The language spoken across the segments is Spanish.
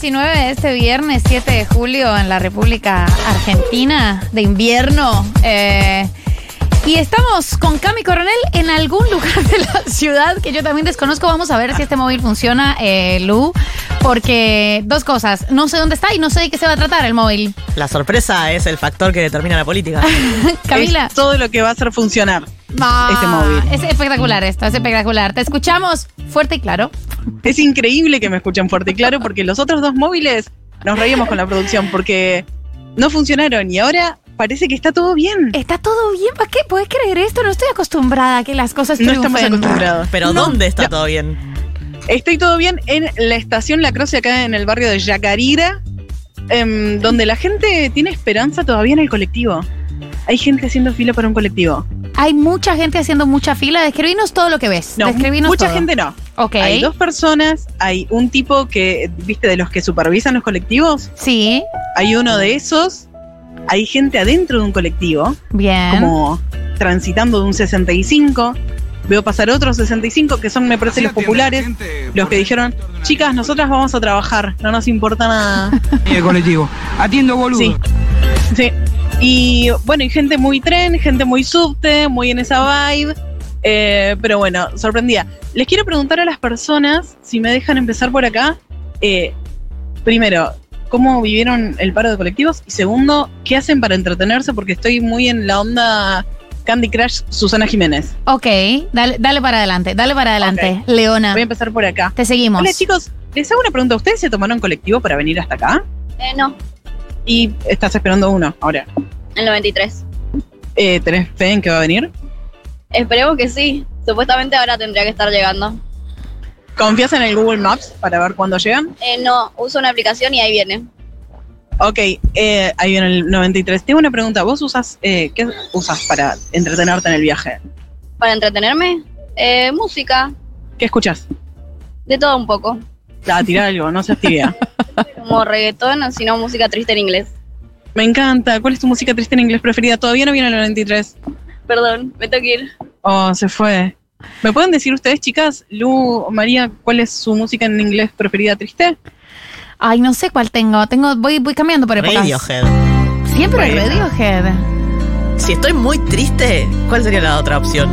19 de este viernes 7 de julio en la República Argentina de invierno. Eh, y estamos con Cami Coronel en algún lugar de la ciudad que yo también desconozco. Vamos a ver si este móvil funciona, eh, Lu. Porque dos cosas. No sé dónde está y no sé de qué se va a tratar el móvil. La sorpresa es el factor que determina la política. Camila. Es todo lo que va a hacer funcionar Ah, este móvil. Es espectacular esto, es espectacular. Te escuchamos fuerte y claro. Es increíble que me escuchen fuerte y claro porque los otros dos móviles nos reíamos con la producción porque no funcionaron y ahora parece que está todo bien. Está todo bien, ¿para qué? ¿Puedes creer esto? No estoy acostumbrada a que las cosas No estamos triunfen. acostumbrados. Pero No, ¿dónde está no. todo bien? Estoy todo bien en la estación La Croce acá en el barrio de Yacarira, em, donde la gente tiene esperanza todavía en el colectivo. Hay gente haciendo fila para un colectivo. Hay mucha gente haciendo mucha fila. Describinos todo lo que ves. No, Describinos mucha todo. gente no. Hay dos personas, hay un tipo que, viste, de los que supervisan los colectivos, Sí, hay uno de esos, hay gente adentro de un colectivo, bien. como transitando de un 65. Veo pasar otros 65 que son, me parece, los populares, los que dijeron, chicas, nosotras vamos a trabajar, no nos importa nada. Y el colectivo. Atiendo boludo. Sí. Sí. Y bueno, y gente muy tren, gente muy subte, muy en esa vibe. Eh, pero bueno, sorprendida. Les quiero preguntar a las personas, si me dejan empezar por acá, eh, primero, ¿cómo vivieron el paro de colectivos? Y segundo, ¿qué hacen para entretenerse? Porque estoy muy en la onda Candy Crush Susana Jiménez. Ok, dale, dale para adelante, dale para adelante. Leona, Voy a empezar por acá. te seguimos. Hola chicos, les hago una pregunta. ¿Ustedes se tomaron colectivo para venir hasta acá? Eh, no, Y estás esperando uno ahora. el 93. Eh, ¿Tenés fe en que va a venir? Esperemos que sí. Supuestamente ahora tendría que estar llegando. ¿Confías en el Google Maps para ver cuándo llegan? Eh, no, uso una aplicación y ahí viene. Ok, eh, ahí viene el 93. Tengo una pregunta. ¿Vos usas, eh, qué usas para entretenerte en el viaje? Para entretenerme, eh, música, ¿Qué escuchas? de todo un poco. La tirar algo, no seas tibia. Como reggaetón, sino música triste en inglés. Me encanta. ¿Cuál es tu música triste en inglés preferida? Todavía no viene el 93. Perdón, me tengo que ir. Oh, se fue. ¿Me pueden decir ustedes, chicas, Lu, María, cuál es su música en inglés preferida triste? Ay, no sé cuál tengo. Tengo, voy, voy cambiando por épocas. Radiohead. Siempre Bueno. Radiohead. Si estoy muy triste, ¿cuál sería la otra opción?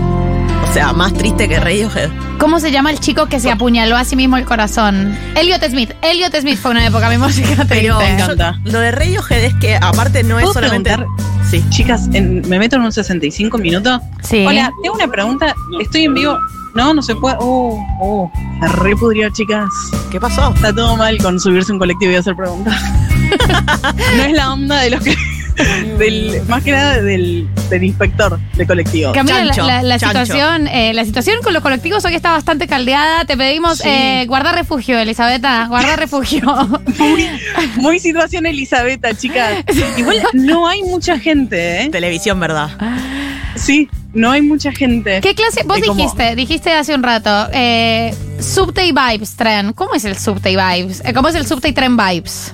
O sea, más triste que Radiohead. ¿Cómo se llama el chico que se apuñaló a sí mismo el corazón? Elliot Smith. Elliot Smith fue una época mi música Pero triste. Me encanta. yo- lo de Radiohead es que aparte no es ¿Puedo solamente. Sí. Chicas, en- me meto en un 65 minutos. Sí. Hola, tengo una pregunta. Estoy en vivo. No, no se puede. Oh, oh. Se repudrió, chicas. ¿Qué pasó? Está todo mal con subirse a un colectivo y hacer preguntas. no es la onda de los que. Del, más que nada del, del inspector de colectivo. Camila, la, Chancho, la- la chancho. situación, eh, la situación con los colectivos hoy está bastante caldeada. Te pedimos Sí. eh, guardar refugio, Elisabetta. Guardar refugio. Muy situación Elisabetta, chicas. Igual no hay mucha gente, ¿eh? Televisión, ¿verdad? Sí, no hay mucha gente. ¿Qué clase? Vos dijiste, dijiste hace un rato, eh, subte y vibes, tren. ¿Cómo es el subte y vibes? ¿Cómo es el subte y tren vibes?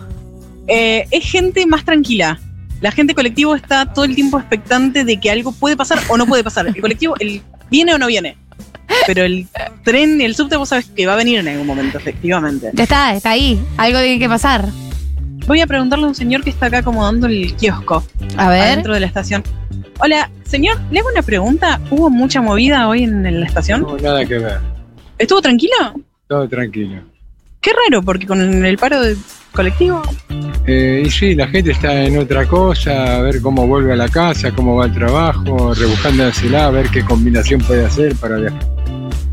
Eh, es gente más tranquila. La gente colectivo está todo el tiempo expectante de que algo puede pasar o no puede pasar. El colectivo el, viene o no viene. Pero el tren y el subte vos sabes que va a venir en algún momento, efectivamente. Ya está, está ahí. Algo tiene que pasar. Voy a preguntarle a un señor que está acá acomodando el kiosco A ver. adentro de la estación. Hola, señor, le hago una pregunta. ¿Hubo mucha movida hoy en, en la estación? No, nada que ver. ¿Estuvo tranquilo? Todo tranquilo. Qué raro, porque con el paro del colectivo. Eh, y sí, la gente está en otra cosa, a ver cómo vuelve a la casa, cómo va el trabajo, rebuscándosela, a ver qué combinación puede hacer para viajar.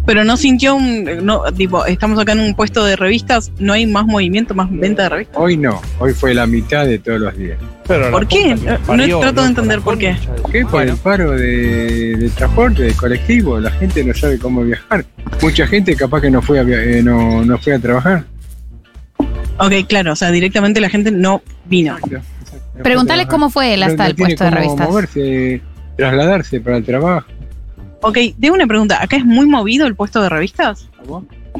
Pero no sintió un. No, tipo, estamos acá en un puesto de revistas, no hay más movimiento, más venta de revistas. Hoy no, hoy fue la mitad de todos los días. ¿Por qué? No, no trato de entender por qué. ¿Por qué? Por el paro de, de transporte, de colectivo, la gente no sabe cómo viajar. Mucha gente capaz que no fue a, via- eh, no, no fue a trabajar. Ok, claro, o sea, directamente la gente no vino. Exacto, exacto. Preguntale No cómo fue él no- hasta no el puesto de revistas. moverse, trasladarse para el trabajo. Ok, tengo una pregunta. ¿Acá es muy movido el puesto de revistas?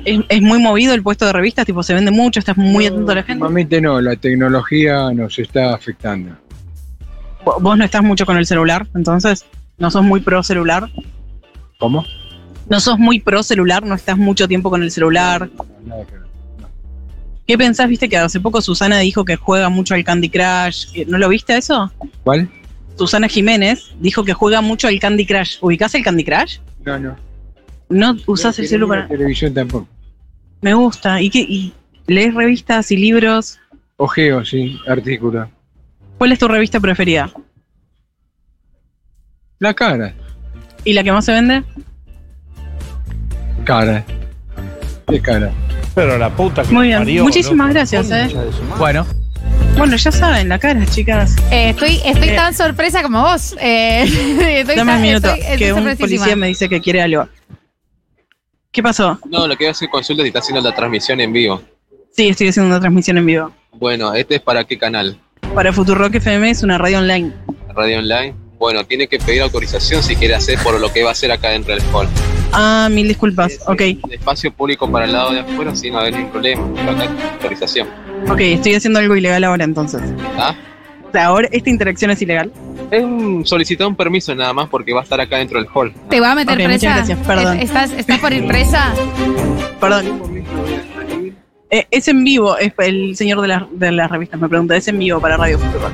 ¿Es, es muy movido el puesto de revistas? Tipo, se vende mucho, estás muy atento a la gente. Últimamente no, la tecnología nos está afectando. Vo- Vos no estás mucho con el celular, entonces no sos muy pro celular. ¿Cómo? No sos muy pro celular, no estás mucho tiempo con el celular. Nada que ver. ¿Qué pensás? Viste que hace poco Susana dijo que juega mucho al Candy Crush. ¿No lo viste eso? ¿Cuál? Susana Jiménez dijo que juega mucho al Candy Crush. ¿Ubicás el Candy Crush? No, no. No usás No el celular. la televisión tampoco. Me gusta. ¿Y qué? Y ¿Lees revistas y libros? Ojeo, sí, artículo. ¿Cuál es tu revista preferida? La cara. ¿Y la que más se vende? Cara. ¿Qué cara? Pero la puta que Muy bien. parió, Muchísimas loco. gracias, eh. Bueno, Bueno, ya saben, la cara, chicas. Eh, estoy estoy Eh. tan sorpresa como vos. Eh, estoy Dame tan- un minuto, estoy- estoy que un sorpresísima. policía me dice que quiere algo. ¿Qué pasó? No, lo que voy a hacer consulta si está haciendo la transmisión en vivo. Sí, estoy haciendo una transmisión en vivo. Bueno, ¿este es para qué canal? Para Futurock FM es una radio online. ¿Radio online? Bueno, tiene que pedir autorización si quiere hacer por lo que va a hacer acá dentro del hall. Ah, mil disculpas. Ok, El espacio público para el lado de afuera, sin haber ningún problema. Autorización. ok, estoy haciendo algo ilegal ahora entonces. ¿Ah? O sea, ahora esta interacción es ilegal. Es un, solicitar un permiso nada más porque va a estar acá dentro del hall. ¿Te va a meter Ok, muchas presa? gracias, perdón. Es- ¿Estás, ¿Estás por ir presa? Perdón. Eh, es en vivo, es el señor de, las de las revistas me pregunta, es en vivo para Radio Futurock.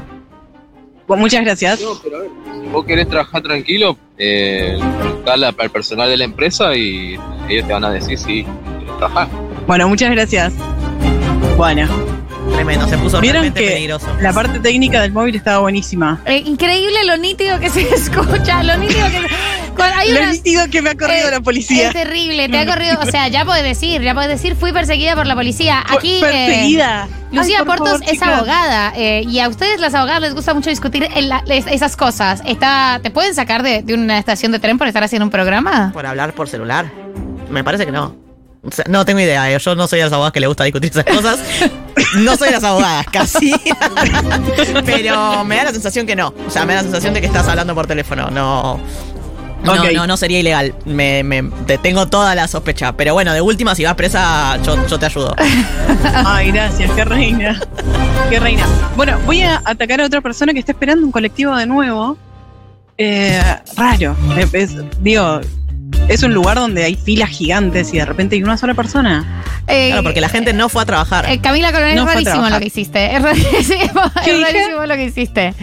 Bueno, muchas gracias. No, pero a ver, si vos querés trabajar tranquilo, eh, buscala para el personal de la empresa y ellos te van a decir si querés trabajar. Bueno, muchas gracias. Bueno, tremendo, se puso Vieron realmente que peligroso. la parte técnica del móvil estaba buenísima. Eh, increíble lo nítido que se escucha, lo nítido que... Hay Lo unas- que me ha corrido eh, la policía. Es terrible, te ha corrido, o sea, ya puedes decir, ya puedes decir, fui perseguida por la policía. Aquí, eh, perseguida. Lucía Ay, por Portos favor, es chicas. abogada eh, y a ustedes las abogadas les gusta mucho discutir en la- es- esas cosas. Está, ¿Te pueden sacar de, de una estación de tren por estar haciendo un programa? ¿Por hablar por celular? Me parece que no. O sea, no tengo idea, eh, yo no soy de las abogadas que le gusta discutir esas cosas. No soy de las abogadas, casi. Pero me da la sensación que no. O sea, me da la sensación de que estás hablando por teléfono. No. No, no, no sería ilegal. Me, me- te tengo toda la sospecha. Pero bueno, de última, si vas presa, yo, yo te ayudo. Ay, gracias, qué reina. Qué reina. Bueno, voy a atacar a otra persona que está esperando un colectivo de nuevo. Eh, raro. Es- digo, es un lugar donde hay filas gigantes y de repente hay una sola persona. Eh, Claro, porque la gente no fue a trabajar. eh, Camila Coronel, No es rarísimo lo que hiciste. Es rarísimo, ¿Qué es rarísimo lo que hiciste.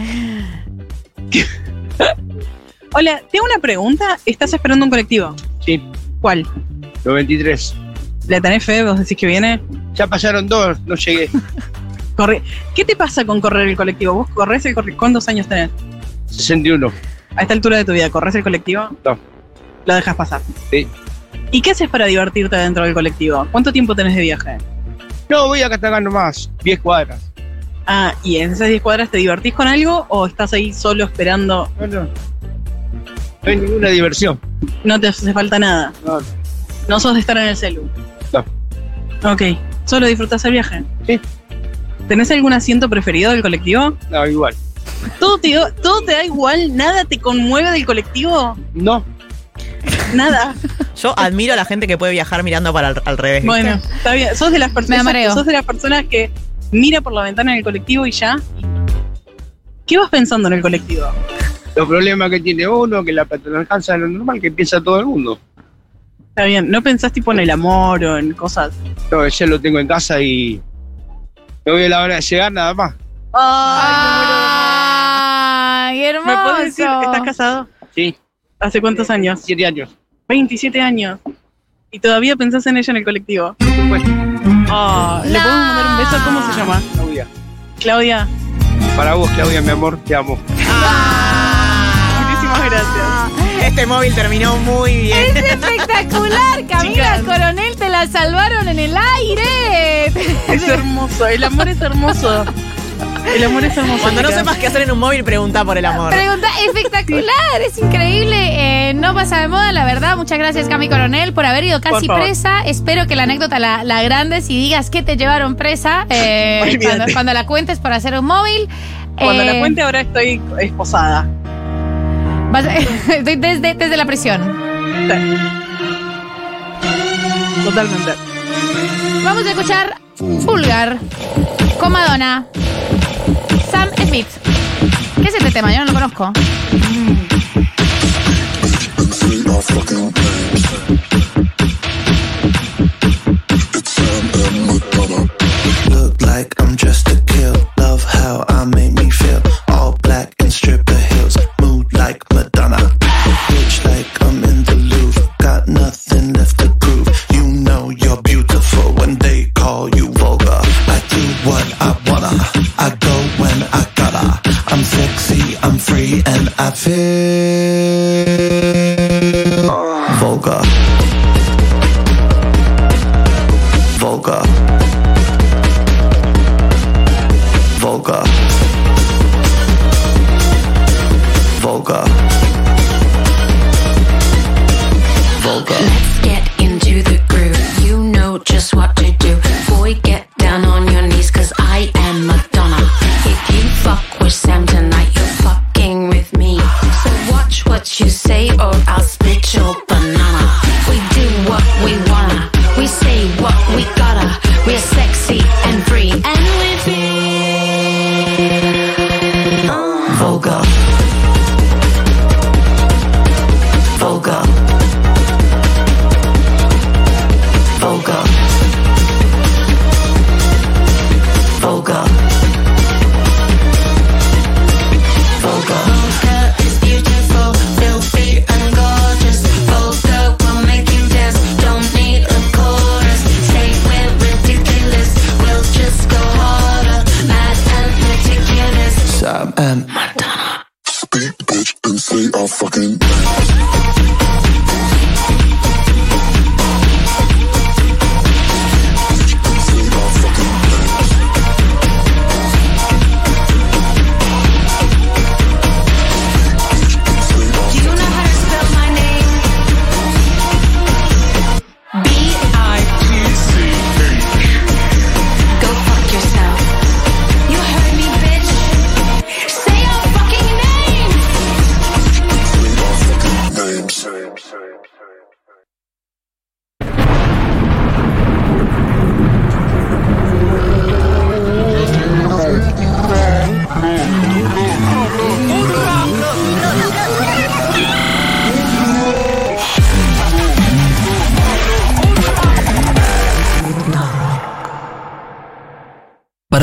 Hola, tengo una pregunta. ¿Estás esperando un colectivo? Sí, ¿Cuál? 93. ¿La tenés fe? ¿Vos decís que viene? Ya pasaron dos, no llegué. Corre. ¿Qué te pasa con correr el colectivo? ¿Vos corres el colectivo? ¿Cuántos años tenés? 61. A esta altura de tu vida, ¿corres el colectivo? No. Lo dejas pasar. Sí. ¿Y qué haces para divertirte dentro del colectivo? ¿Cuánto tiempo tenés de viaje? No, voy a Catagar nomás, 10 cuadras. Ah, ¿y en esas 10 cuadras te divertís con algo o estás ahí solo esperando? No, no. No hay ninguna diversión. No te hace falta nada. No, No sos de estar en el celu. No. Ok. ¿Solo disfrutás el viaje? Sí. ¿Tenés algún asiento preferido del colectivo? no, igual. ¿Todo te, ¿Todo te da igual? ¿Nada te conmueve del colectivo? No, Nada. Yo admiro a la gente que puede viajar mirando para al, al revés. Bueno, está bien. Sos de las personas. Sos de las personas que mira por la ventana en el colectivo y ya. ¿Qué vas pensando en el colectivo? Los problemas que tiene uno, que la plata no alcanza lo normal, que piensa todo el mundo. Está bien. ¿No pensás tipo en el amor o en cosas? No, ya lo tengo en casa y me voy a la hora de llegar nada más. Ay, hermoso. ¿Me puedes decir, estás casado? Sí, ¿Hace cuántos años? 7 años. 27 años. Y todavía pensás en ella en el colectivo. Por supuesto. Ah, ¿Le podemos mandar un beso? ¿Cómo se llama? Claudia. Claudia. Para vos, Claudia, mi amor, te amo. Muchísimas gracias. Este móvil terminó muy bien. Es espectacular, Camila Chicas. Coronel, te la salvaron en el aire. Es hermoso. El amor es hermoso. El amor es hermoso. Cuando no sepas qué hacer en un móvil, pregunta por el amor. Pregunta espectacular, es increíble. Eh, no pasa de moda, la verdad. Muchas gracias, Cami Coronel, por haber ido casi Por favor. presa. Espero que la anécdota la, la agrandes y digas que te llevaron presa eh, Olvídate. cuando, cuando la cuentes por hacer un móvil. Cuando Eh, la cuente ahora estoy esposada. Vas- estoy desde, desde la prisión. Totalmente. Vamos a escuchar Pulgar con Madonna. Sam Smith. ¿Qué es este tema? Yo no lo conozco. fear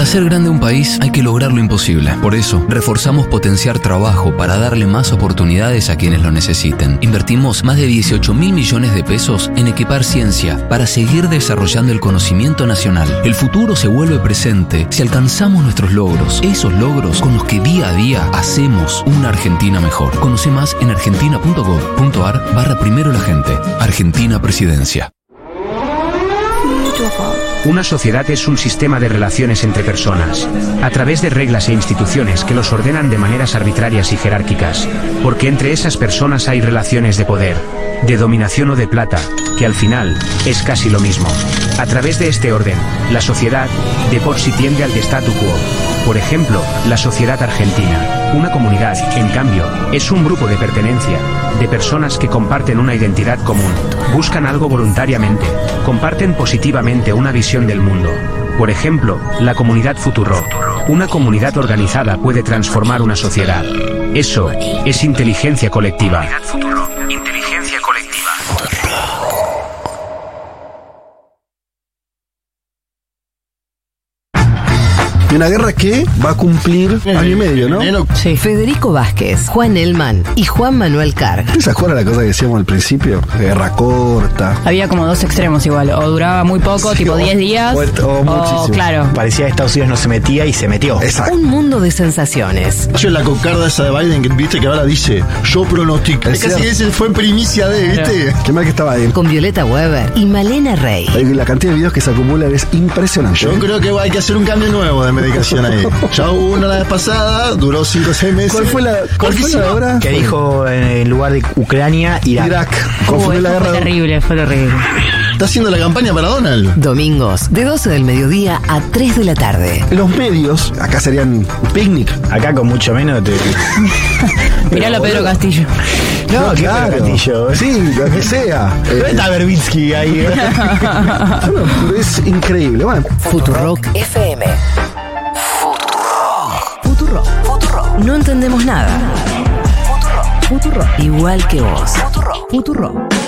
hacer grande un país hay que lograr lo imposible. Por eso, reforzamos potenciar trabajo para darle más oportunidades a quienes lo necesiten. Invertimos más de 18 mil millones de pesos en equipar ciencia para seguir desarrollando el conocimiento nacional. El futuro se vuelve presente si alcanzamos nuestros logros, esos logros con los que día a día hacemos una Argentina mejor. Conoce más en argentina.gov.ar barra primero la gente. Argentina Presidencia. Una sociedad es un sistema de relaciones entre personas, a través de reglas e instituciones que los ordenan de maneras arbitrarias y jerárquicas, porque entre esas personas hay relaciones de poder, de dominación o de plata, que al final es casi lo mismo. A través de este orden, la sociedad de por sí tiende al de statu quo. Por ejemplo, la sociedad argentina. Una comunidad, en cambio, es un grupo de pertenencia, de personas que comparten una identidad común, buscan algo voluntariamente, comparten positivamente una visión del mundo. Por ejemplo, la comunidad Futuro. Una comunidad organizada puede transformar una sociedad. Eso es inteligencia colectiva. Una guerra que va a cumplir año y medio, ¿no? Federico Vázquez, Juan Elman y Juan Manuel Carr. ¿Te acuerdas la cosa que decíamos al principio? Guerra corta. Había como dos extremos igual, o duraba muy poco, tipo 10 días, o- o claro. Parecía que Estados Unidos no se metía y se metió. Exacto. Un mundo de sensaciones. Yo la cocarda esa de Biden que viste que ahora dice yo pronostico. Es Casi ese fue primicia de, ¿viste? Qué mal que estaba ahí. Con Violeta Weber y Malena Rey. La cantidad de videos que se acumulan es impresionante. Yo ¿eh? creo que hay que hacer un cambio nuevo de medicación ahí. Ya hubo una la vez pasada, duró 5 o 6 meses. ¿Cuál fue la, cuál fue la hora? Que dijo en lugar de Ucrania, Irak. Irak. Uy, Confundió la guerra. fue terrible, fue terrible. Está haciendo la campaña para Donald. Domingos, de 12 del mediodía a 3 de la tarde. Los medios, acá serían picnic. Acá con mucho menos te. Miralo a Pedro Castillo. No, ¿qué Pedro Castillo? Sí, lo que sea. ¿Dónde Eh, está Berbitsky ahí? pero es increíble. Bueno, Futurock FM. Futurock. Futurock. No entendemos nada. Futurock. Igual que vos. Futurock. Desde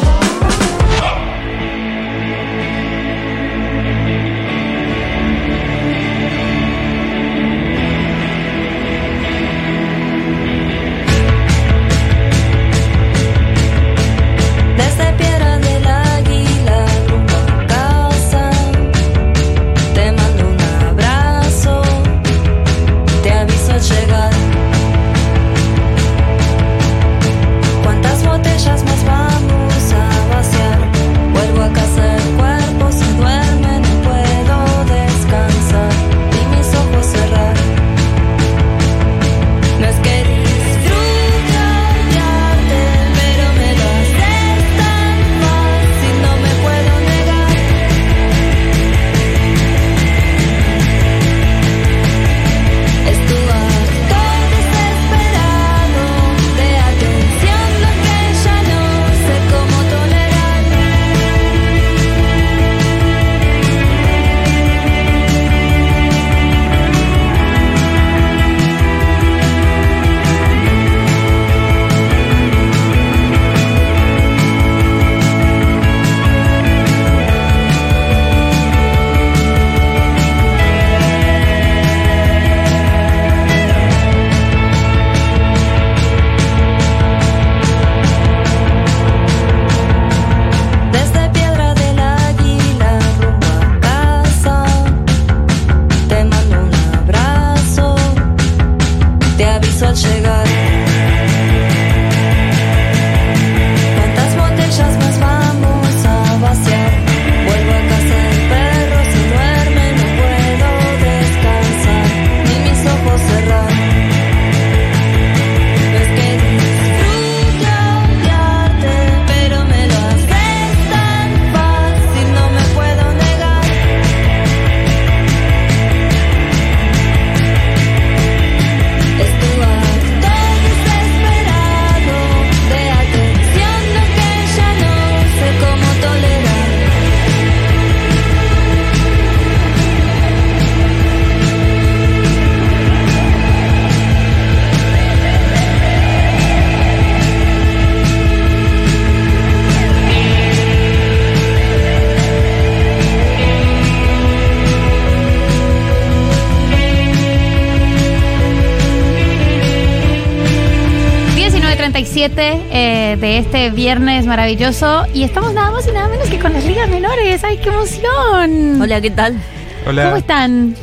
de este viernes maravilloso y estamos nada más y nada menos que con las ligas menores. ¡Ay, qué emoción! Hola, ¿qué tal? ¿Cómo están?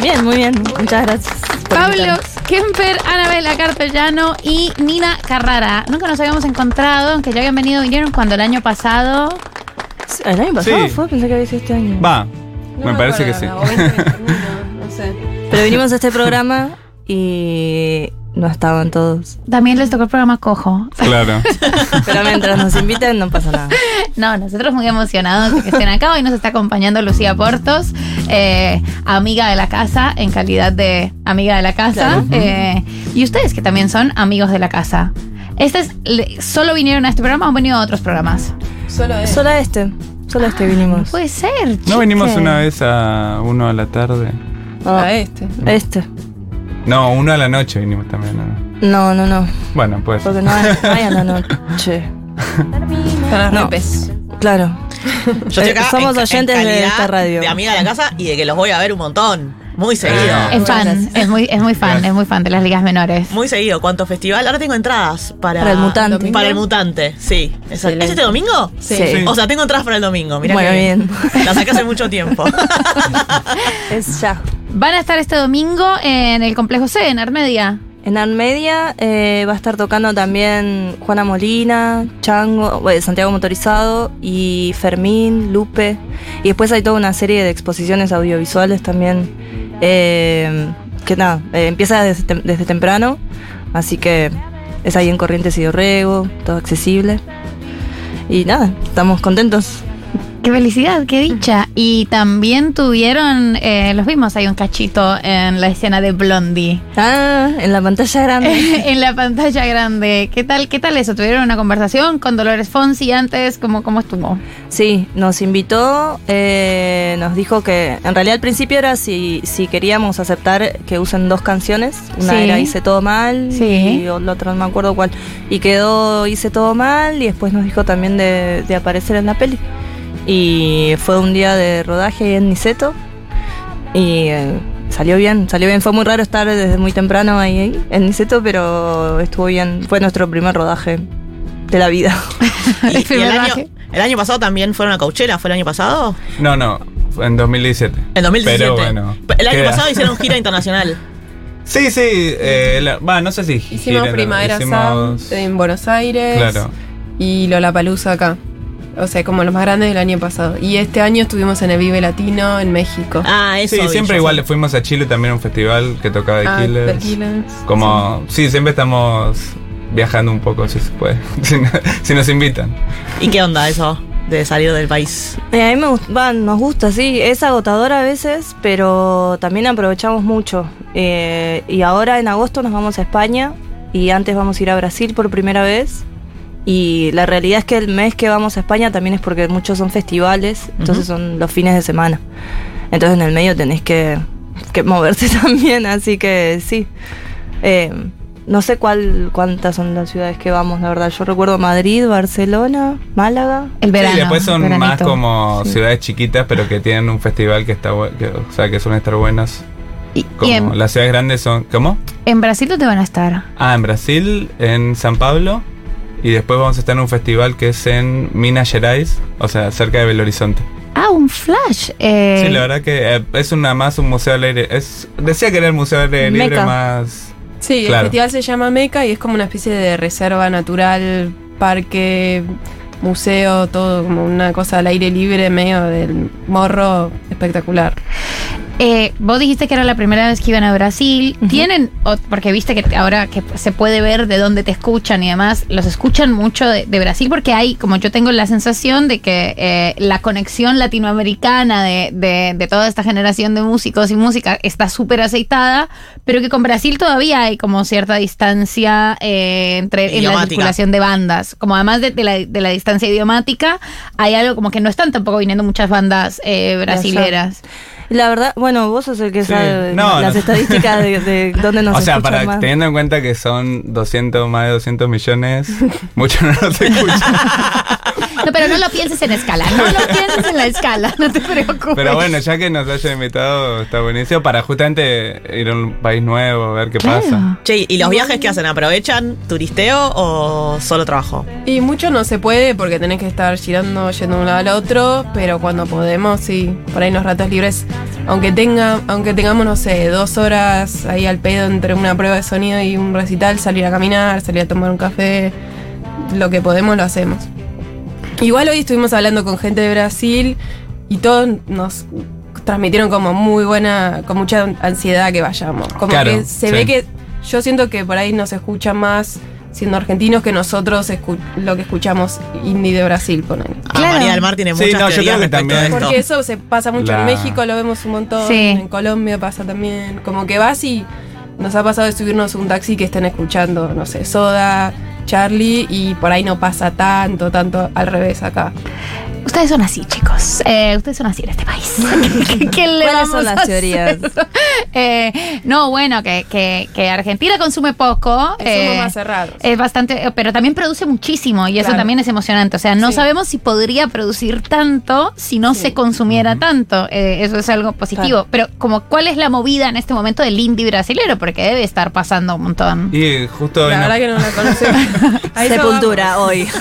Bien, muy bien. Muchas gracias. Pablo. Kemper, Anabela Carpellano y Nina Carrara. Nunca nos habíamos encontrado, aunque ya habían venido, vinieron cuando el año pasado. ¿El año pasado Sí. fue? Pensé que había sido este año. Va, me parece que sí. No sé. Pero vinimos a este programa y no estaban todos. También les tocó el programa Cojo. Claro. Pero mientras nos inviten no pasa nada. No, nosotros muy emocionados de que estén acá. Hoy nos está acompañando Lucía Portos, eh, amiga de la casa, en calidad de amiga de la casa. Claro. Eh, y ustedes que también son amigos de la casa. Este ¿Solo vinieron a este programa o han venido a otros programas? Solo de Solo a este. Solo a este vinimos. Puede ser. ¿No vinimos chiques. una vez a uno a la tarde? a este. Este. No, uno a la noche vinimos también. ¿no? No, no, no. Bueno, pues. Porque no hay, no hay a la noche. Las No. Claro. Yo estoy acá Eh, Somos en- en oyentes de esta radio. De amiga de la casa y de que los voy a ver un montón. Muy seguido. Es fan, es muy, es muy fan, es muy fan de las ligas menores. Muy seguido. ¿Cuánto festival? Ahora tengo entradas para. Para el mutante. ¿Domingo? Para el mutante, sí. ¿Es. ¿Es este domingo? Sí. Sí. O sea, tengo entradas para el domingo. Mira Bueno, que bien. La saqué hace mucho tiempo. Es ya. Van a estar este domingo en el complejo C, en Armedia. En Armedia eh, va a estar tocando también Juana Molina, Chango, bueno, Santiago Motorizado y Fermín, Lupe. Y después hay toda una serie de exposiciones audiovisuales también. eh, que nada, eh, empieza desde, desde temprano. Así que es ahí en Corrientes y Dorrego, todo accesible. Y nada, estamos contentos. Qué felicidad, qué dicha. Y también tuvieron, eh, los vimos, hay un cachito en la escena de Blondie. Ah, en la pantalla grande. en la pantalla grande. ¿Qué tal, qué tal eso? ¿Tuvieron una conversación con Dolores Fonsi antes? ¿Cómo, cómo estuvo? Sí, nos invitó, eh, nos dijo que en realidad al principio era si, si queríamos aceptar que usen dos canciones. Una Sí. era Hice todo mal Sí. y la otra no me acuerdo cuál. Y quedó Hice todo mal y después nos dijo también de, de aparecer en la peli. Y fue un día de rodaje ahí en Niceto y eh, salió bien, salió bien. Fue muy raro estar desde muy temprano ahí, ahí en Niceto, pero estuvo bien. Fue nuestro primer rodaje de la vida. Y, y el, año, el año pasado también fueron a Coachella, ¿fue el año pasado? No, no, fue en 2017. En 2017. Pero bueno. El año queda. pasado hicieron gira internacional. Sí, sí. eh, la- no sé si. Hicimos gira, Primavera hicimos- Sound en Buenos Aires. Claro. Y Lollapalooza acá. O sea, como los más grandes del año pasado. Y este año estuvimos en el Vive Latino en México. Ah, Sí, siempre igual fuimos a Chile también a un festival que tocaba de Ah, Killers. The Killers. Como, sí. siempre estamos viajando un poco, si se puede. si, no- si nos invitan. ¿Y qué onda eso de salir del país? Eh, a mí me va, nos gusta, sí. Es agotador a veces, pero también aprovechamos mucho. Eh, y ahora en agosto nos vamos a España y antes vamos a ir a Brasil por primera vez. Y la realidad es que el mes que vamos a España también es porque muchos son festivales, entonces son los fines de semana. Entonces en el medio tenés que, que moverse también, así que sí. Eh, no sé cuál, cuántas son las ciudades que vamos, la verdad. Yo recuerdo Madrid, Barcelona, Málaga. El sí, después son más como ciudades chiquitas, pero que tienen un festival que está que, o sea, que suelen estar buenas. Como y en- las ciudades grandes son. ¿Cómo? ¿En Brasil dónde van a estar? Ah, en Brasil, en San Pablo. Y después vamos a estar en un festival que es en Minas Gerais, o sea, cerca de Belo Horizonte. Ah, un flash. eh, Sí, la verdad que eh, es una más un museo al aire. Es, decía que era el museo al aire libre Meca. más. Sí, Claro. el festival se llama Meca y es como una especie de reserva natural, parque, museo, todo como una cosa al aire libre, medio del morro espectacular. Eh, vos dijiste que era la primera vez que iban a Brasil. ¿Tienen, o- porque viste que ahora que se puede ver de dónde te escuchan y demás, los escuchan mucho de, de Brasil? Porque hay, como yo tengo la sensación de que eh, la conexión latinoamericana de, de- de toda esta generación de músicos y música está súper aceitada, pero que con Brasil todavía hay como cierta distancia eh, entre en la circulación de bandas. Como además de, la, de la distancia idiomática, hay algo como que no están tampoco viniendo muchas bandas eh, brasileras. La verdad, bueno, vos sos el que Sí. sabe No, las no. estadísticas de, de dónde nos o sea, para, más. teniendo en cuenta que son 200, más de 200 millones, mucho no nos escuchan. No, pero no lo pienses en escala. No lo pienses en la escala. No te preocupes. Pero bueno, ya que nos haya invitado, está buenísimo para justamente ir a un país nuevo, ver qué pasa. Che, ¿y los viajes que hacen? ¿Aprovechan turisteo o solo trabajo? Y mucho no se puede porque tenés que estar girando, yendo de un lado al otro, pero cuando podemos, sí, por ahí los ratos libres, aunque tenga, aunque tengamos, no sé, dos horas ahí al pedo entre una prueba de sonido y un recital, salir a caminar, salir a tomar un café, lo que podemos lo hacemos. Igual hoy estuvimos hablando con gente de Brasil y todos nos transmitieron como muy buena, con mucha ansiedad que vayamos. Como Claro, que se sí. ve que yo siento que por ahí nos escuchan más siendo argentinos que nosotros escu- lo que escuchamos indie de Brasil, ponen. Ah, María del Mar tiene Sí, muchas no, yo creo que respecto. Porque eso se pasa mucho La- en México, lo vemos un montón, Sí. en Colombia pasa también. Como que vas y nos ha pasado de subirnos un taxi que estén escuchando, no sé, Soda, Charlie, y por ahí no pasa tanto, tanto al revés acá. Ustedes son así, chicos. Eh, ustedes son así en este país. ¿Qué, le ¿Cuáles son las teorías? Eh, no, bueno, que, que, que Argentina consume poco. eh, Somos más cerrados. Es bastante, eh, pero también produce muchísimo y eso también es emocionante. O sea, no Sí. sabemos si podría producir tanto si no se consumiera tanto. Eh, eso es algo positivo. Claro. Pero como, ¿cuál es la movida en este momento del indie brasilero? Porque debe estar pasando un montón. Y justo La verdad que no la conocemos. Sepultura hoy.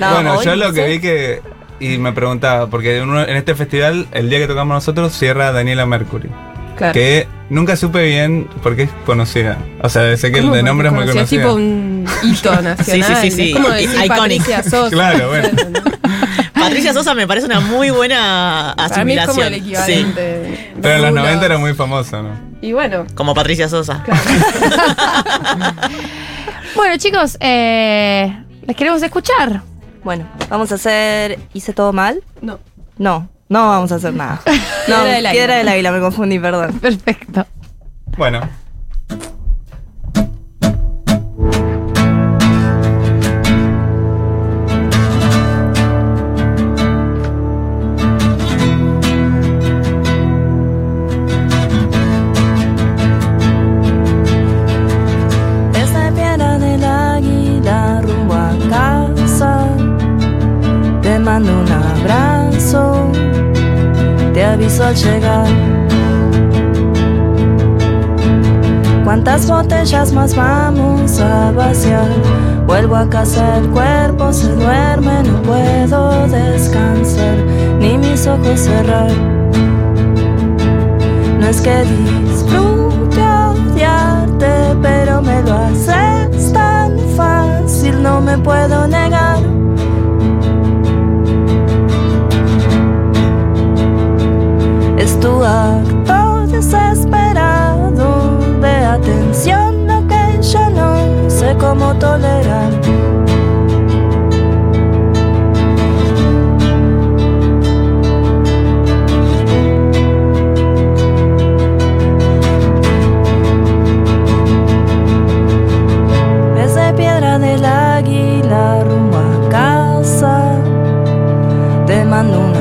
No, bueno, hoy yo lo que vi que. Y me preguntaba, porque en, uno- en este festival, el día que tocamos nosotros, cierra Daniela Mercury. Claro. Que nunca supe bien por qué es conocida. O sea, sé que el de nombre es muy Porque conocida. Es tipo un hito nacional. Sí, sí, sí, sí. Como decir. Patricia Sosa. Claro, bueno. Patricia Sosa me parece una muy buena Para mí es como asimilación. el sí, equivalente. Pero en los Rulo. 90 era muy famosa, ¿no? Y bueno, como Patricia Sosa. Bueno, chicos, eh, les queremos escuchar. Bueno, vamos a hacer. ¿Hice todo mal? no. No, no vamos a hacer nada. No, Piedra del Águila. Piedra del Águila, me confundí, perdón. Perfecto. Bueno. Aviso al llegar. ¿Cuántas botellas más vamos a vaciar? Vuelvo a casa, el cuerpo se duerme, no puedo descansar, ni mis ojos cerrar. No es que disfrute odiarte, pero me lo haces tan fácil, no me puedo negar. Tu acto desesperado de atención lo que yo no sé cómo tolerar. Del Águila rumbo a casa, te mando un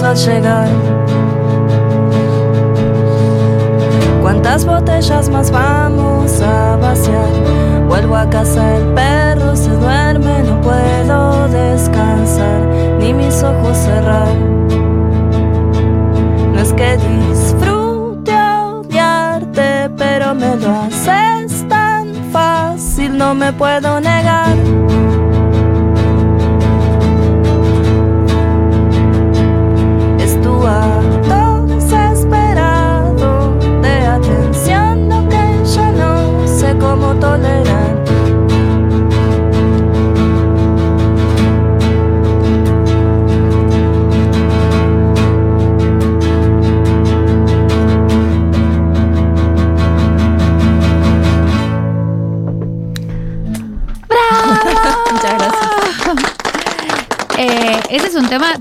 al llegar. ¿Cuántas botellas más vamos a vaciar? Vuelvo a casa, el perro se duerme, no puedo descansar, ni mis ojos cerrar. No es que disfrute odiarte, pero me lo haces tan fácil, no me puedo negar.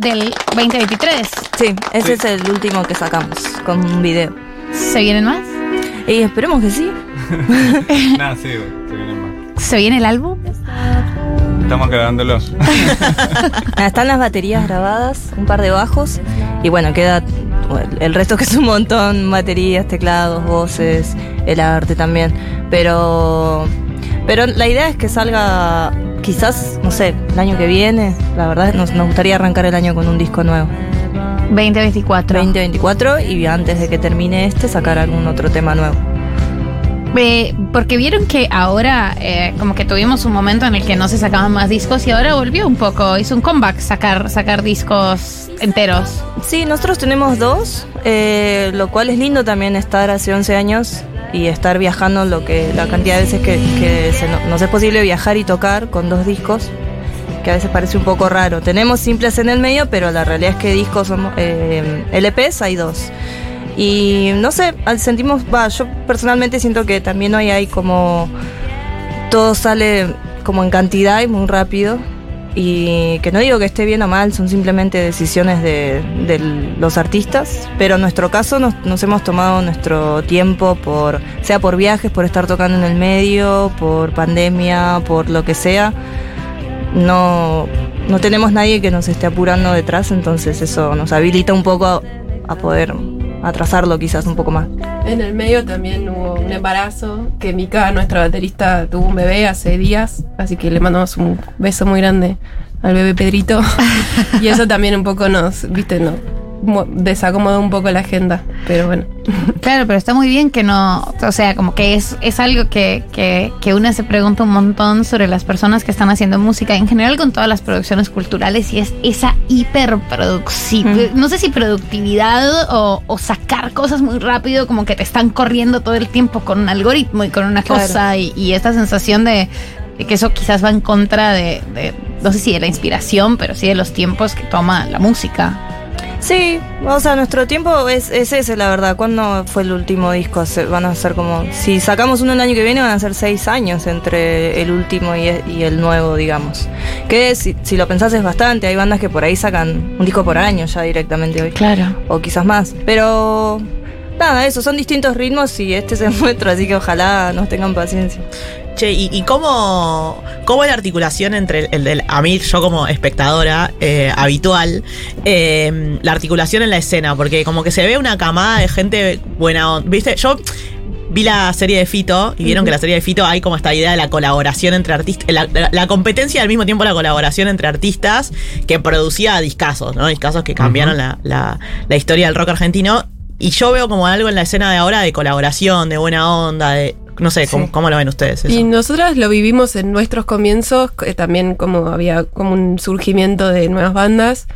Del 2023. Sí, ese es el último que sacamos con un video. ¿Se vienen más? Y esperemos que sí. Nada, sí, se viene más. ¿Se viene el álbum? Estamos grabándolo. Ah, Están las baterías grabadas, un par de bajos y bueno, queda el resto que es un montón, baterías, teclados, voces, el arte también. Pero Pero la idea es que salga quizás, no sé, el año que viene. La verdad nos, nos gustaría arrancar el año con un disco nuevo. 2024. 2024 y antes de que termine este sacar algún otro tema nuevo. Eh, porque vieron que ahora eh, como que tuvimos un momento en el que no se sacaban más discos y ahora volvió un poco, hizo un comeback sacar, sacar discos enteros. Sí, nosotros tenemos dos, eh, lo cual es lindo también estar hace 11 años y estar viajando lo que la cantidad de veces que, que se no- nos es posible viajar y tocar con dos discos, que a veces parece un poco raro. Tenemos simples en el medio, pero la realidad es que discos somos, eh, LPs hay dos. Y no sé, sentimos, va, yo personalmente siento que también hoy hay como todo sale como en cantidad y muy rápido. Y que no digo que esté bien o mal, son simplemente decisiones de, de los artistas. Pero en nuestro caso nos, nos hemos tomado nuestro tiempo por, sea por viajes, por estar tocando en el medio, por pandemia, por lo que sea. No, no tenemos nadie que nos esté apurando detrás, entonces eso nos habilita un poco a, a poder atrasarlo quizás un poco más. En el medio también hubo un embarazo, que Mika, nuestra baterista, tuvo un bebé hace días, así que le mandamos un beso muy grande al bebé Pedrito. y eso también un poco nos, viste, no, desacomodó un poco la agenda, pero bueno. Claro, pero está muy bien que no, o sea, como que es, es algo que, que, que uno se pregunta un montón sobre las personas que están haciendo música, en general con todas las producciones culturales, y es esa hiperproducción, no sé si productividad o, o sacar cosas muy rápido, como que te están corriendo todo el tiempo con un algoritmo y con una Claro. cosa, y, y esta sensación de, de que eso quizás va en contra de, de, no sé si de la inspiración, pero sí de los tiempos que toma la música. Sí, o sea, nuestro tiempo es, es ese, la verdad. ¿Cuándo fue el último disco? Se- van a ser como. Si sacamos uno el año que viene, van a ser seis años entre el último y, y el nuevo, digamos. Que si, si lo pensás es bastante. Hay bandas que por ahí sacan un disco por año ya directamente hoy. Claro. O quizás más. Pero. Nada, eso, son distintos ritmos y este es el nuestro, así que ojalá nos tengan paciencia. Che, ¿y, y cómo, cómo es la articulación entre el, el del a mí, yo como espectadora eh, habitual, eh, la articulación en la escena? Porque como que se ve una camada de gente buena onda. ¿Viste? Yo vi la serie de Fito y vieron que la serie de Fito hay como esta idea de la colaboración entre artistas, la, la- la competencia y al mismo tiempo la colaboración entre artistas que producía discazos, ¿no? Discazos que cambiaron la, la- la historia del rock argentino. Y yo veo como algo en la escena de ahora de colaboración, de buena onda, de. No sé, ¿cómo, cómo lo ven ustedes? eso? Y nosotras lo vivimos en nuestros comienzos, también como había como un surgimiento de nuevas bandas.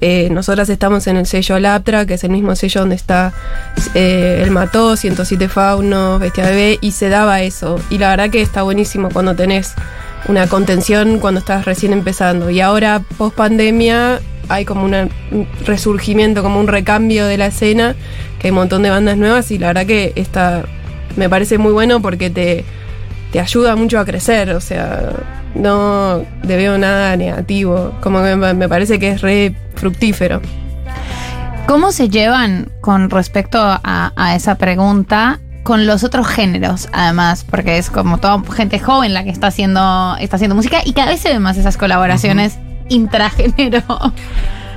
Eh, nosotras estamos en el sello Laptra, que es el mismo sello donde está eh, El Mató, 107 Faunos, Bestia Bebé, y se daba eso. Y la verdad que está buenísimo cuando tenés una contención cuando estás recién empezando. Y ahora, post pandemia, hay como una- un resurgimiento, como un recambio de la escena, que hay un montón de bandas nuevas, y la verdad que está, me parece muy bueno porque te, te ayuda mucho a crecer, o sea, no le veo nada negativo, como que me, parece que es re fructífero. ¿Cómo se llevan con respecto a, a esa pregunta con los otros géneros, además? Porque es como toda gente joven la que está haciendo, está haciendo música y cada vez se ven más esas colaboraciones intragénero.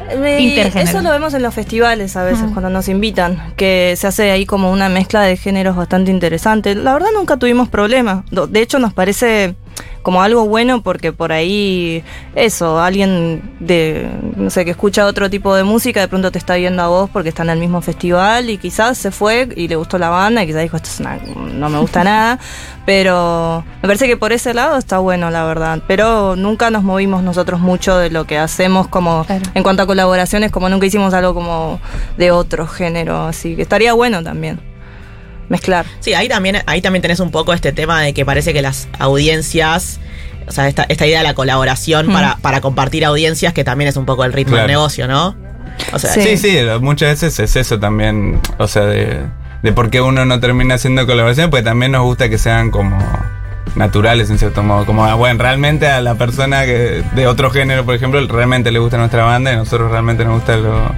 Eso lo vemos en los festivales a veces cuando nos invitan, que se hace ahí como una mezcla de géneros bastante interesante. La verdad nunca tuvimos problema. De hecho nos parece como algo bueno porque por ahí eso, alguien de no sé que escucha otro tipo de música de pronto te está viendo a vos porque está en el mismo festival y quizás se fue y le gustó la banda y quizás dijo esto es una- no me gusta nada, pero me parece que por ese lado está bueno la verdad, pero nunca nos movimos nosotros mucho de lo que hacemos como en cuanto a colaboraciones, como nunca hicimos algo como de otro género, así que estaría bueno también mezclar. Sí, ahí también, ahí también tenés un poco este tema de que parece que las audiencias, o sea, esta, esta idea de la colaboración Mm. para, para compartir audiencias, que también es un poco el ritmo Claro. del negocio, ¿no? O sea, sí, sí, muchas veces es eso también, o sea, de, de por qué uno no termina haciendo colaboraciones, porque también nos gusta que sean como naturales en cierto modo, como, ah, bueno, realmente a la persona que de otro género, por ejemplo, realmente le gusta nuestra banda y a nosotros realmente nos gusta lo,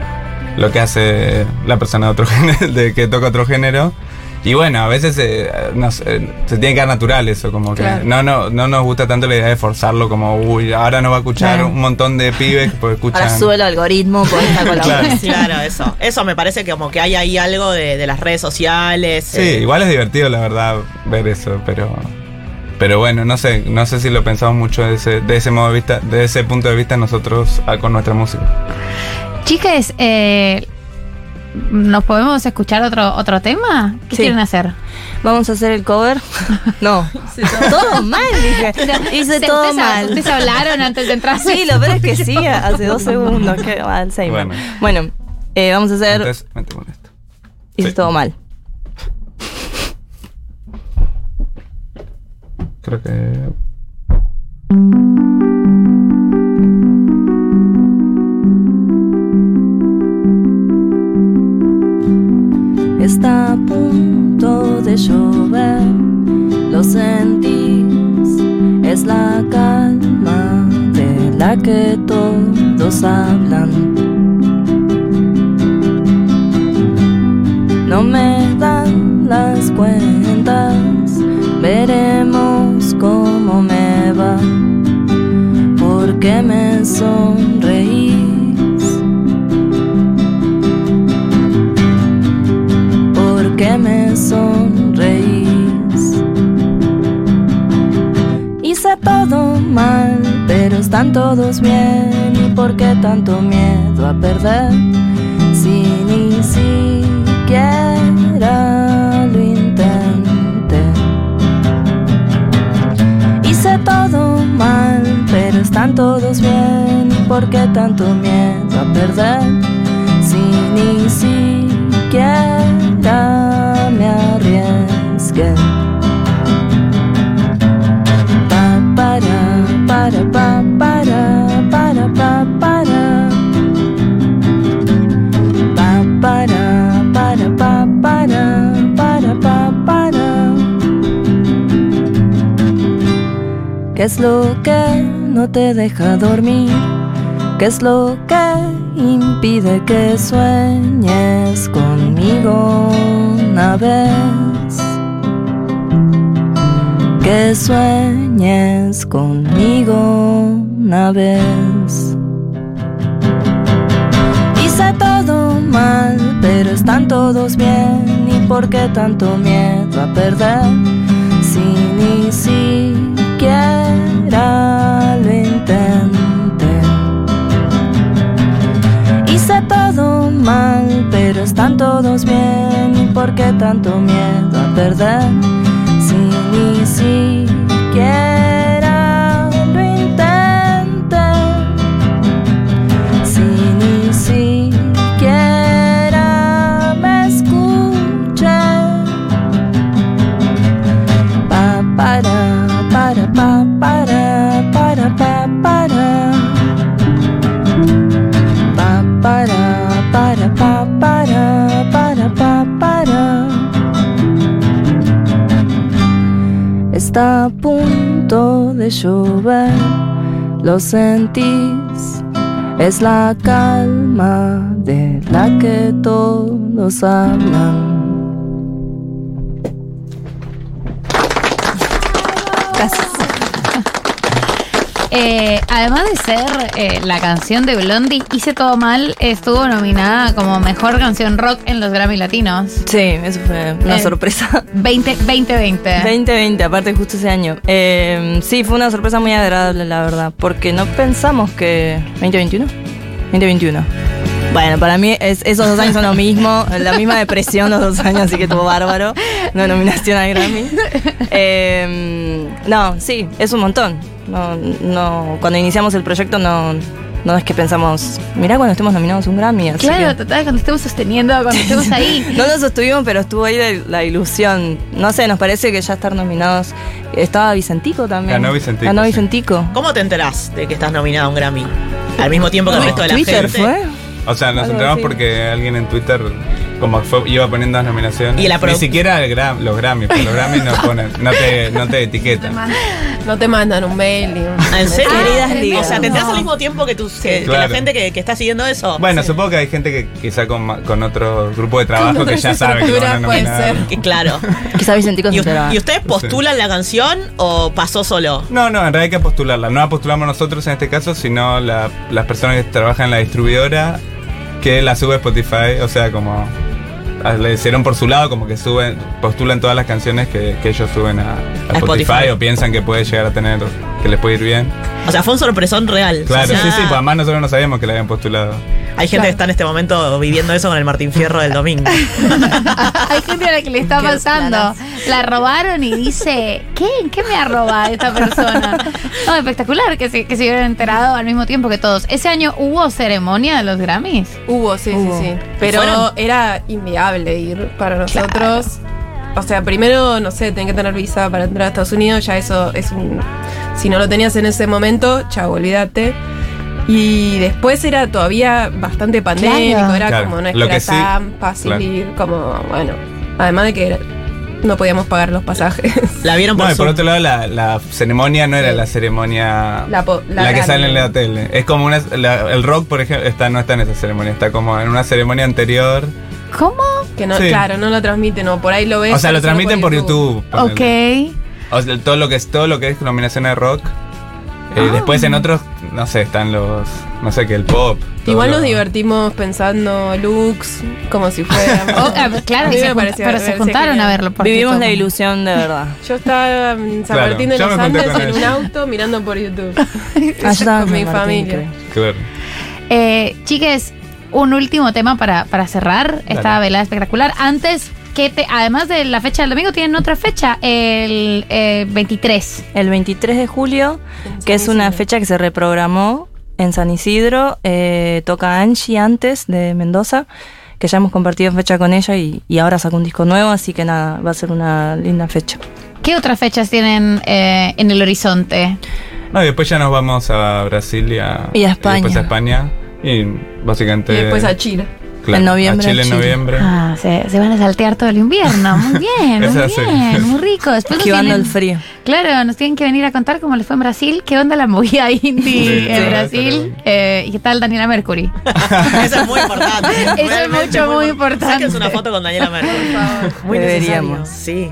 lo que hace la persona de otro género, de que toca otro género. Y bueno, a veces eh, nos- eh, se tiene que dar natural eso, como que Claro. no, no, no nos gusta tanto la idea de forzarlo, como, uy, ahora nos va a escuchar Claro. un montón de pibes que escuchan... Ahora sube el algoritmo por esta colaboración. Claro, eso. Eso me parece que como que hay ahí algo de, de las redes sociales. Sí, eh, igual es divertido, la verdad, ver eso, pero. pero bueno, no sé, no sé si lo pensamos mucho de ese, de ese modo de vista, de ese punto de vista nosotros ah, con nuestra música. Chicas, eh, ¿nos podemos escuchar otro, otro tema? ¿Qué Sí. quieren hacer? Vamos a hacer el cover. No. todo mal, dije. Hice Se- todo ustedes, mal. Ustedes hablaron antes de entrar. Sí, lo peor es que sí, hace dos segundos. Qué Alzheimer. Bueno. Bueno, eh, vamos a hacer. Entonces, metemos esto. Hice sí. todo mal. Creo que. Llover, lo sentís, es la calma de la que todos hablan. No me dan las cuentas, veremos cómo me va, porque me sonreís. Están todos bien. ¿Y por qué tanto miedo a perder? Si ni siquiera lo intenté. Hice todo mal, pero están todos bien. ¿Y por qué tanto miedo a perder? Si ni siquiera me arriesgué. Pa, para, para, pa, para. Pa, para, para, pa, para, para, pa, para. ¿Qué es lo que no te deja dormir? ¿Qué es lo que impide que sueñes conmigo una vez? Que sueñes conmigo una vez. Hice todo mal, pero están todos bien. ¿Y por qué tanto miedo a perder? Si ni siquiera lo intenté. Hice todo mal, pero están todos bien. ¿Y por qué tanto miedo a perder? Llover, lo sentís. Es la calma de la que todos hablan. Casi. Eh, además de ser eh, la canción de Blondie, Hice Todo Mal, estuvo nominada como Mejor Canción Rock en los Grammy Latinos. Sí, eso fue una Eh, sorpresa. 20, 2020. 2020, aparte justo ese año. Eh, sí, fue una sorpresa muy agradable, la verdad, porque no pensamos que... ¿2021? 2021. Bueno, para mí es- esos dos años son lo mismo, la misma depresión los dos años, así que estuvo bárbaro. Una nominación a Grammy. Eh, no, sí, es un montón. No, no, cuando iniciamos el proyecto no, no es que pensamos, mirá cuando estemos nominados a un Grammy. así Claro, que- total, cuando estemos sosteniendo, cuando estemos ahí. no lo sostuvimos, pero estuvo ahí la ilusión. No sé, nos parece que ya estar nominados. Estaba Vicentico también. Ganó Vicentico, Ganó sí. Vicentico. ¿Cómo te enterás de que estás nominado a un Grammy? Al mismo tiempo que el resto de la Twitter gente. fue. O sea, nos enteramos porque alguien en Twitter como fue, iba poniendo las nominaciones. Y la Ni siquiera el gram- los Grammys, porque los Grammys no ponen, no te, no te etiquetan. No te mandan un mail ni un. ¿En serio? Queridas o ligas. sea, ¿te enterás al mismo tiempo que, tus, que, que la gente que, que está siguiendo eso? Bueno, supongo que hay gente que quizá con, con otro grupo de trabajo que ya sabe que van a puede ser. Que claro. Quizá Vicentico se ¿Y, y ustedes postulan la canción o pasó solo? No, no, en realidad hay que postularla. No la postulamos nosotros en este caso, sino la- las personas que trabajan en la distribuidora que la sube a Spotify. O sea, como ah, le hicieron por su lado, como que suben, postulan todas las canciones que, que ellos suben a, a A Spotify, Spotify. o piensan que puede llegar a tener, que les puede ir bien. O sea, fue un sorpresón real. Claro, O sea, sí, sí, pues además nosotros no sabíamos que le habían postulado. Hay gente que está en este momento viviendo eso con el Martín Fierro del domingo. Hay gente a la que le está pasando. La robaron y dice, ¿qué? ¿En qué me ha robado esta persona? No, espectacular que se, que se hubieran enterado al mismo tiempo que todos. ¿Ese año hubo ceremonia de los Grammys? Hubo, sí, Hubo. sí, sí. Pero ¿Fueron? era inviable ir para nosotros. O sea, primero, no sé, tenés que tener visa para entrar a Estados Unidos, ya eso es un... Si no lo tenías en ese momento, chao, olvídate. Y después era todavía bastante pandémico, Claro. era Claro, como no es lo que era que sí, tan fácil claro. ir, como, bueno, además de que era- no podíamos pagar los pasajes. La vieron No, por y por otro lado, la, la ceremonia no era la ceremonia. La po- la la que sale en la tele. Es como una. la- el rock, por ejemplo, está, no está en esa ceremonia, está como en una ceremonia anterior. ¿Cómo? Que no, Sí. claro, no lo transmiten, o por ahí lo ves. O sea, lo transmiten por YouTube. ponele. Ok. O sea, todo lo que es todo lo que es nominación de rock. Eh, Ah. Después en otros, no sé, están los. No sé qué, el pop. Igual lo- nos divertimos pensando looks, como si fuéramos. Oh, ah, claro, y se me pareció- pero se juntaron genial. a verlo. Vivimos la ilusión de verdad. Yo estaba en San Claro, Martín de los Andes en un auto mirando por YouTube. Ah, yo estaba en con mi Martín, familia. Claro. Eh, chiques, un último tema para, para cerrar esta velada espectacular. Antes que te, además de la fecha del domingo, tienen otra fecha, el eh, 23. El 23 de julio, que es una fecha que se reprogramó en San Isidro, eh, toca Angie antes de Mendoza, que ya hemos compartido fecha con ella y, y ahora sacó un disco nuevo, así que nada, va a ser una linda fecha. ¿Qué otras fechas tienen eh, en el horizonte? No, y después ya nos vamos a Brasil y a, Y a España. después a España. Y básicamente. Y después a Chile. Claro, en noviembre A Chile en noviembre. Ah, se, se van a saltear todo el invierno. Muy bien, muy sí. bien, muy rico. Después Esquivando tienen- el frío. Claro, nos tienen que venir a contar cómo les fue en Brasil, qué onda la movida indie Sí, en Brasil eh, y qué tal Daniela Mercury. Eso es muy importante. Eso es mucho, muy importante. Sáquense una foto con Daniela Mercury. Muy Deberíamos. necesario. Sí.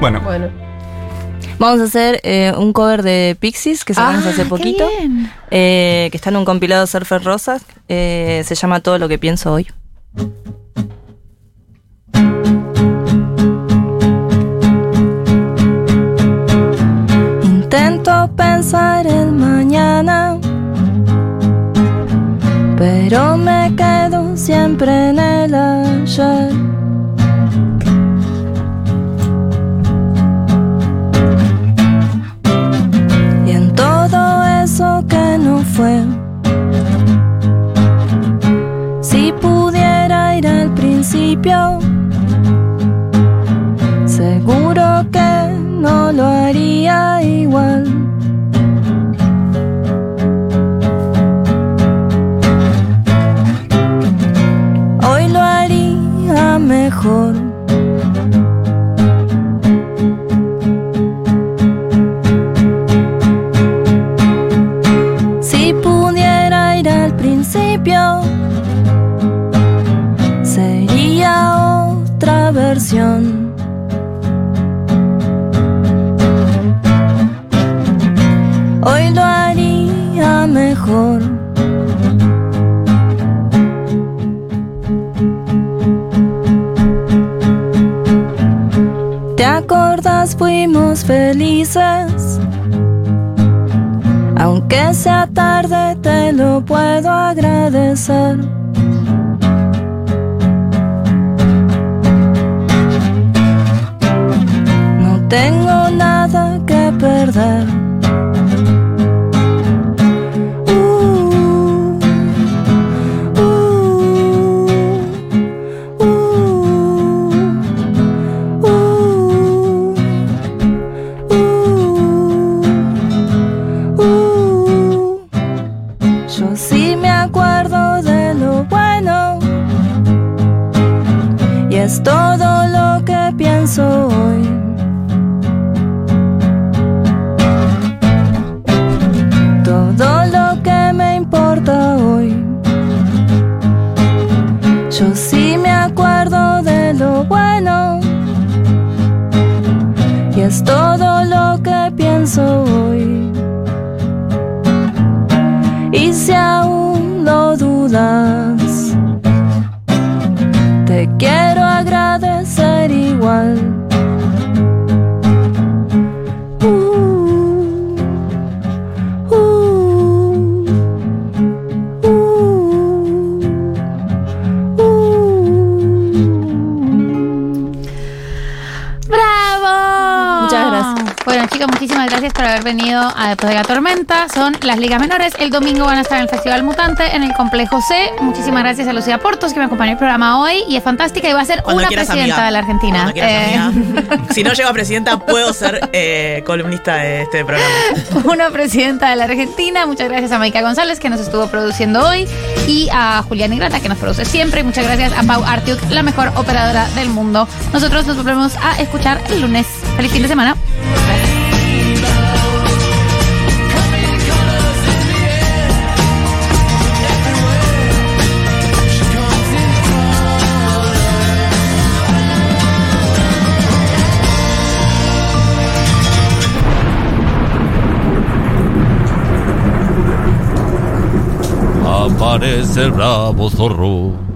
Bueno, Bueno. Vamos a hacer eh, un cover de Pixies que sacamos Ah, hace poquito, eh, que está en un compilado Surfer Rosas, eh, se llama Todo lo que pienso hoy. Intento pensar en mañana, pero me quedo siempre en el ayer. Si pudiera ir al principio, seguro que no lo haría igual. Las ligas menores. El domingo van a estar en el Festival Mutante en el Complejo C. Muchísimas gracias a Lucía Portos que me acompañó en el programa hoy y es fantástica y va a ser Cuando una quieras, presidenta amiga. de la Argentina. Eh. Si no llego a presidenta, puedo ser eh, columnista de este programa. una presidenta de la Argentina. Muchas gracias a Maika González que nos estuvo produciendo hoy y a Julián Ingrata que nos produce siempre. Y muchas gracias a Pau Artiuk, la mejor operadora del mundo. Nosotros nos volvemos a escuchar el lunes. Feliz fin de semana. Aparece el bravo zorro.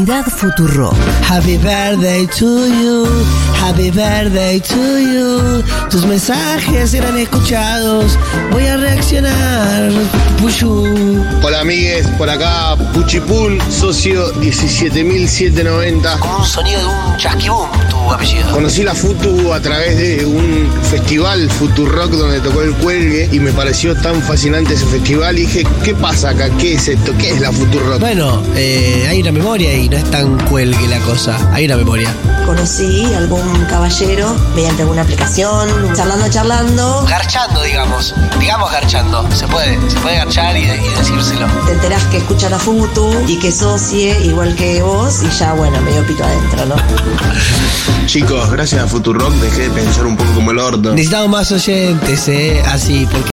Comunidad Futuro. Happy birthday to you, happy birthday to you. Tus mensajes serán escuchados. Voy a reaccionar. Pushu. Hola amigues, por acá Puchipul, socio 17790. Con un sonido de un chasquibum, tu apellido. Conocí la Futu a través de un festival Futurock donde tocó el cuelgue y me pareció tan fascinante ese festival y dije, ¿qué pasa acá? ¿Qué es esto? ¿Qué es la Futurock? Bueno, eh, hay una memoria y no es tan cuelgue la cosa. Hay una memoria. Conocí algún caballero mediante alguna aplicación, charlando, charlando. Garchando, digamos. Digamos garchando. Se puede, se puede garchar y, y decírselo. Te enterás que escucha la Futu y que socie igual que vos y ya, bueno, medio pito adentro, ¿no? Chicos, gracias a Futurock dejé de pensar un poco como el orto. Necesitamos más oyentes, ¿eh? Así, porque